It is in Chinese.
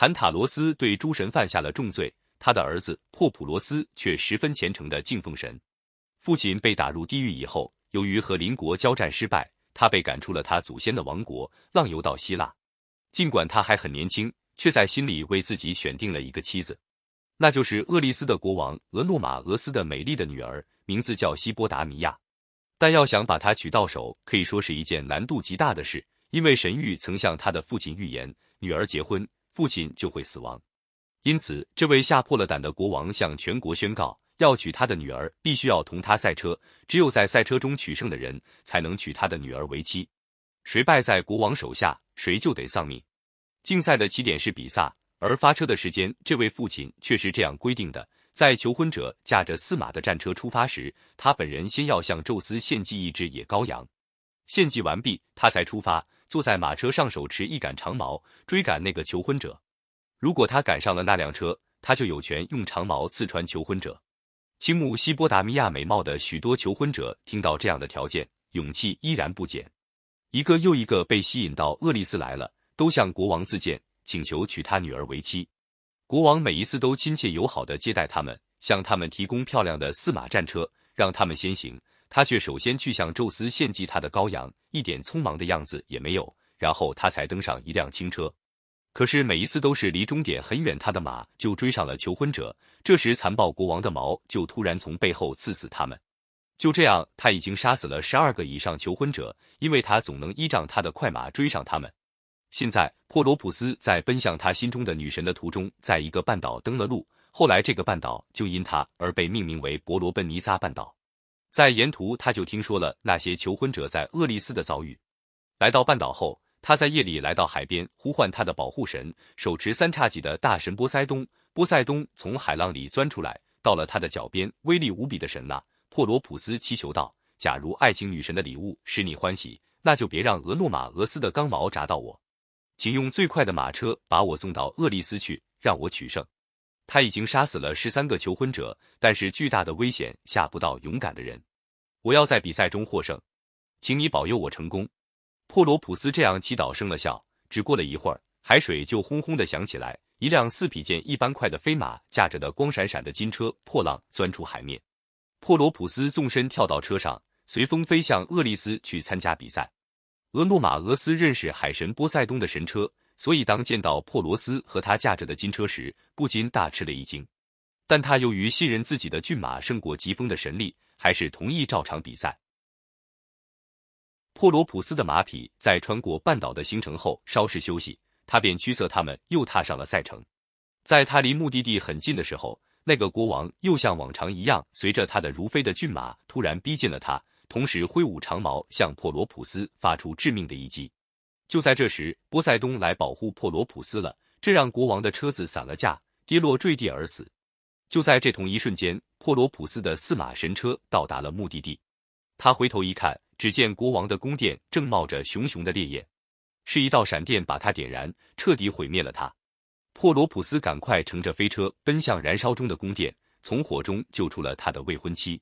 坦塔罗斯对诸神犯下了重罪，他的儿子珀普罗斯却十分虔诚的敬奉神。父亲被打入地狱以后，由于和邻国交战失败，他被赶出了他祖先的王国，浪游到希腊。尽管他还很年轻，却在心里为自己选定了一个妻子，那就是厄利斯的国王俄诺马俄斯的美丽的女儿，名字叫希波达米亚。但要想把她娶到手，可以说是一件难度极大的事，因为神谕曾向他的父亲预言，女儿结婚，父亲就会死亡。因此，这位吓破了胆的国王向全国宣告，要娶他的女儿，必须要同他赛车，只有在赛车中取胜的人，才能娶他的女儿为妻。谁败在国王手下，谁就得丧命。竞赛的起点是比萨，而发车的时间，这位父亲却是这样规定的：在求婚者驾着四马的战车出发时，他本人先要向宙斯献祭一只野羔羊，献祭完毕，他才出发，坐在马车上，手持一杆长矛，追赶那个求婚者。如果他赶上了那辆车，他就有权用长矛刺穿求婚者。倾慕西波达米亚美貌的许多求婚者听到这样的条件，勇气依然不减。一个又一个被吸引到厄利斯来了，都向国王自荐，请求娶他女儿为妻。国王每一次都亲切友好的接待他们，向他们提供漂亮的四马战车，让他们先行。他却首先去向宙斯献祭他的羔羊，一点匆忙的样子也没有。然后他才登上一辆轻车。可是每一次都是离终点很远，他的马就追上了求婚者。这时残暴国王的矛就突然从背后刺死他们。就这样，他已经杀死了十二个以上求婚者，因为他总能依仗他的快马追上他们。现在，珀罗普斯在奔向他心中的女神的途中，在一个半岛登了陆。后来，这个半岛就因他而被命名为伯罗奔尼撒半岛。在沿途，他就听说了那些求婚者在厄利斯的遭遇。来到半岛后，他在夜里来到海边，呼唤他的保护神，手持三叉戟的大神波塞冬。波塞冬从海浪里钻出来，到了他的脚边，威力无比的神呐！珀罗普斯祈求道：“假如爱情女神的礼物使你欢喜，那就别让俄诺马俄斯的钢矛扎到我，请用最快的马车把我送到厄利斯去，让我取胜。他已经杀死了十三个求婚者，但是巨大的危险吓不到勇敢的人。我要在比赛中获胜，请你保佑我成功。”珀罗普斯这样祈祷生了效。只过了一会儿，海水就轰轰的响起来，一辆四匹箭一般快的飞马驾着的光闪闪的金车破浪钻出海面。珀罗普斯纵身跳到车上，随风飞向厄利斯去参加比赛。俄诺马俄斯认识海神波塞冬的神车，所以当见到珀罗斯和他驾着的金车时，不禁大吃了一惊。但他由于信任自己的骏马胜过疾风的神力，还是同意照常比赛。珀罗普斯的马匹在穿过半岛的行程后稍事休息，他便驱策他们又踏上了赛程。在他离目的地很近的时候。那个国王又像往常一样，随着他的如飞的骏马突然逼近了他，同时挥舞长矛向珀罗普斯发出致命的一击。就在这时，波塞冬来保护珀罗普斯了，这让国王的车子散了架，跌落坠地而死。就在这同一瞬间，珀罗普斯的四马神车到达了目的地。他回头一看，只见国王的宫殿正冒着熊熊的烈焰，是一道闪电把他点燃，彻底毁灭了他。珀罗普斯赶快乘着飞车奔向燃烧中的宫殿，从火中救出了他的未婚妻。